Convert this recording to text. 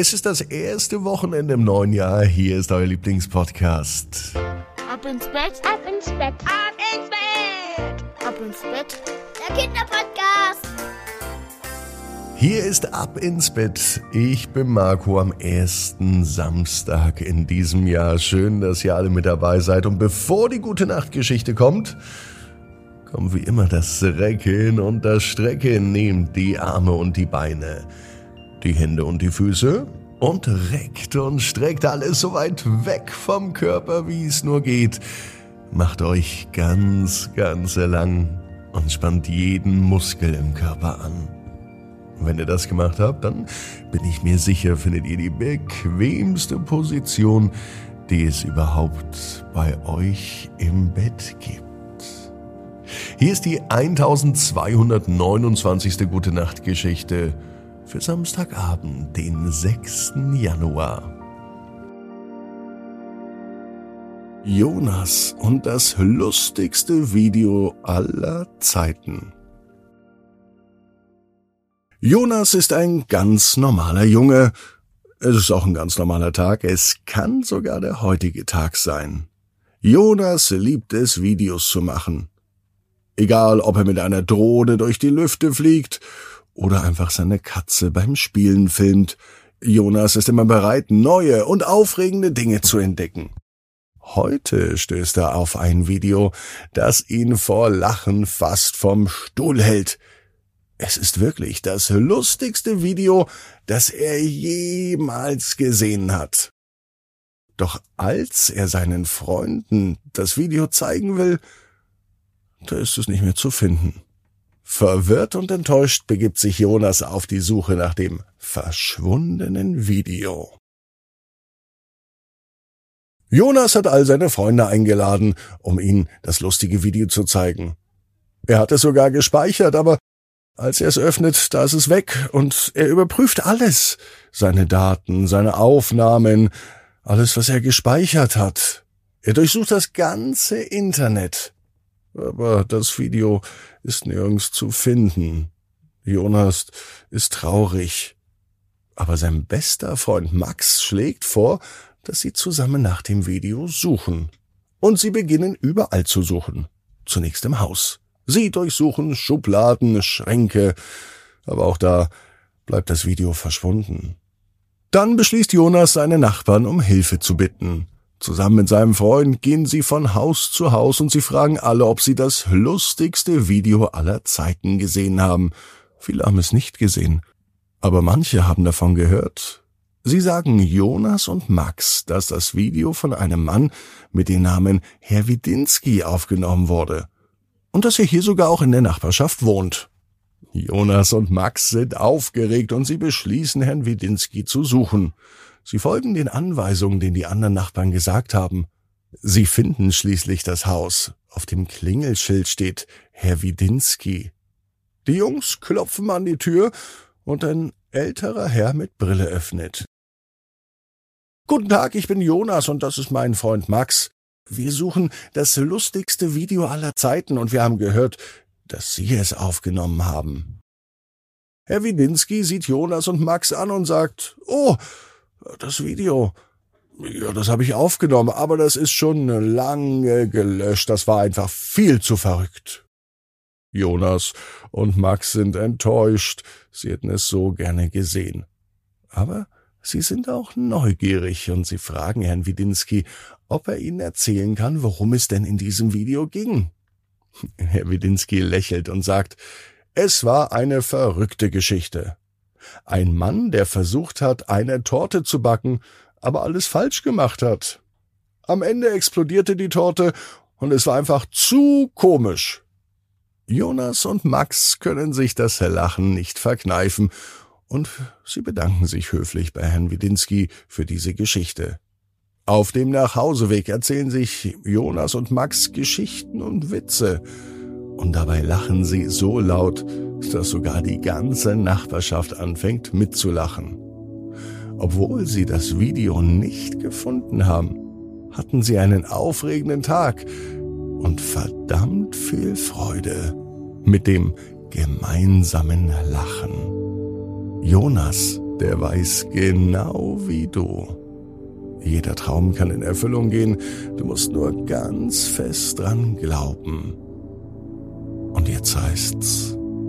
Es ist das erste Wochenende im neuen Jahr. Hier ist euer Lieblingspodcast. Ab ins Bett, Ab ins Bett, ab ins Bett, ab ins Bett. der Kinderpodcast. Hier ist Ab ins Bett. Ich bin Marco am ersten Samstag in diesem Jahr. Schön, dass ihr alle mit dabei seid. Und bevor die gute Nachtgeschichte kommt, kommt wie immer das Recken und das Strecken. Nehmt die Arme und die Beine, die Hände und die Füße und reckt und streckt alles so weit weg vom Körper, wie es nur geht. Macht euch ganz, ganz lang und spannt jeden Muskel im Körper an. Wenn ihr das gemacht habt, dann bin ich mir sicher, findet ihr die bequemste Position, die es überhaupt bei euch im Bett gibt. Hier ist die 1229. Gute Nacht Geschichte für Samstagabend, den 6. Januar. Jonas und das lustigste Video aller Zeiten. Jonas ist ein ganz normaler Junge. Es ist auch ein ganz normaler Tag. Es kann sogar der heutige Tag sein. Jonas liebt es, Videos zu machen. Egal, ob er mit einer Drohne durch die Lüfte fliegt oder einfach seine Katze beim Spielen filmt. Jonas ist immer bereit, neue und aufregende Dinge zu entdecken. Heute stößt er auf ein Video, das ihn vor Lachen fast vom Stuhl hält. Es ist wirklich das lustigste Video, das er jemals gesehen hat. Doch als er seinen Freunden das Video zeigen will, da ist es nicht mehr zu finden. Verwirrt und enttäuscht begibt sich Jonas auf die Suche nach dem verschwundenen Video. Jonas hat all seine Freunde eingeladen, um ihnen das lustige Video zu zeigen. Er hat es sogar gespeichert, aber als er es öffnet, da ist es weg und er überprüft alles. Seine Daten, seine Aufnahmen, alles, was er gespeichert hat. Er durchsucht das ganze Internet. Aber das Video ist nirgends zu finden. Jonas ist traurig. Aber sein bester Freund Max schlägt vor, dass sie zusammen nach dem Video suchen. Und sie beginnen überall zu suchen. Zunächst im Haus. Sie durchsuchen Schubladen, Schränke, aber auch da bleibt das Video verschwunden. Dann beschließt Jonas, seine Nachbarn um Hilfe zu bitten. Zusammen mit seinem Freund gehen sie von Haus zu Haus und sie fragen alle, ob sie das lustigste Video aller Zeiten gesehen haben. Viele haben es nicht gesehen, aber manche haben davon gehört. Sie sagen Jonas und Max, dass das Video von einem Mann mit dem Namen Herr Widinski aufgenommen wurde und dass er hier sogar auch in der Nachbarschaft wohnt. Jonas und Max sind aufgeregt und sie beschließen, Herrn Widinski zu suchen. Sie folgen den Anweisungen, den die anderen Nachbarn gesagt haben. Sie finden schließlich das Haus. Auf dem Klingelschild steht Herr Widinski. Die Jungs klopfen an die Tür und ein älterer Herr mit Brille öffnet. Guten Tag, ich bin Jonas und das ist mein Freund Max. Wir suchen das lustigste Video aller Zeiten und wir haben gehört, dass Sie es aufgenommen haben. Herr Widinski sieht Jonas und Max an und sagt, Oh, das Video. Ja, das habe ich aufgenommen, aber das ist schon lange gelöscht. Das war einfach viel zu verrückt. Jonas und Max sind enttäuscht. Sie hätten es so gerne gesehen. Aber sie sind auch neugierig und sie fragen Herrn Widinski, ob er ihnen erzählen kann, worum es denn in diesem Video ging. Herr Widinski lächelt und sagt, es war eine verrückte Geschichte. Ein Mann, der versucht hat, eine Torte zu backen, aber alles falsch gemacht hat. Am Ende explodierte die Torte und es war einfach zu komisch. Jonas und Max können sich das Lachen nicht verkneifen und sie bedanken sich höflich bei Herrn Widinski für diese Geschichte. Auf dem Nachhauseweg erzählen sich Jonas und Max Geschichten und Witze, und dabei lachen sie so laut, dass sogar die ganze Nachbarschaft anfängt mitzulachen. Obwohl sie das Video nicht gefunden haben, hatten sie einen aufregenden Tag und verdammt viel Freude mit dem gemeinsamen Lachen. Jonas der weiß genau wie du. Jeder Traum kann in Erfüllung gehen, du musst nur ganz fest dran glauben. Und jetzt heißt's,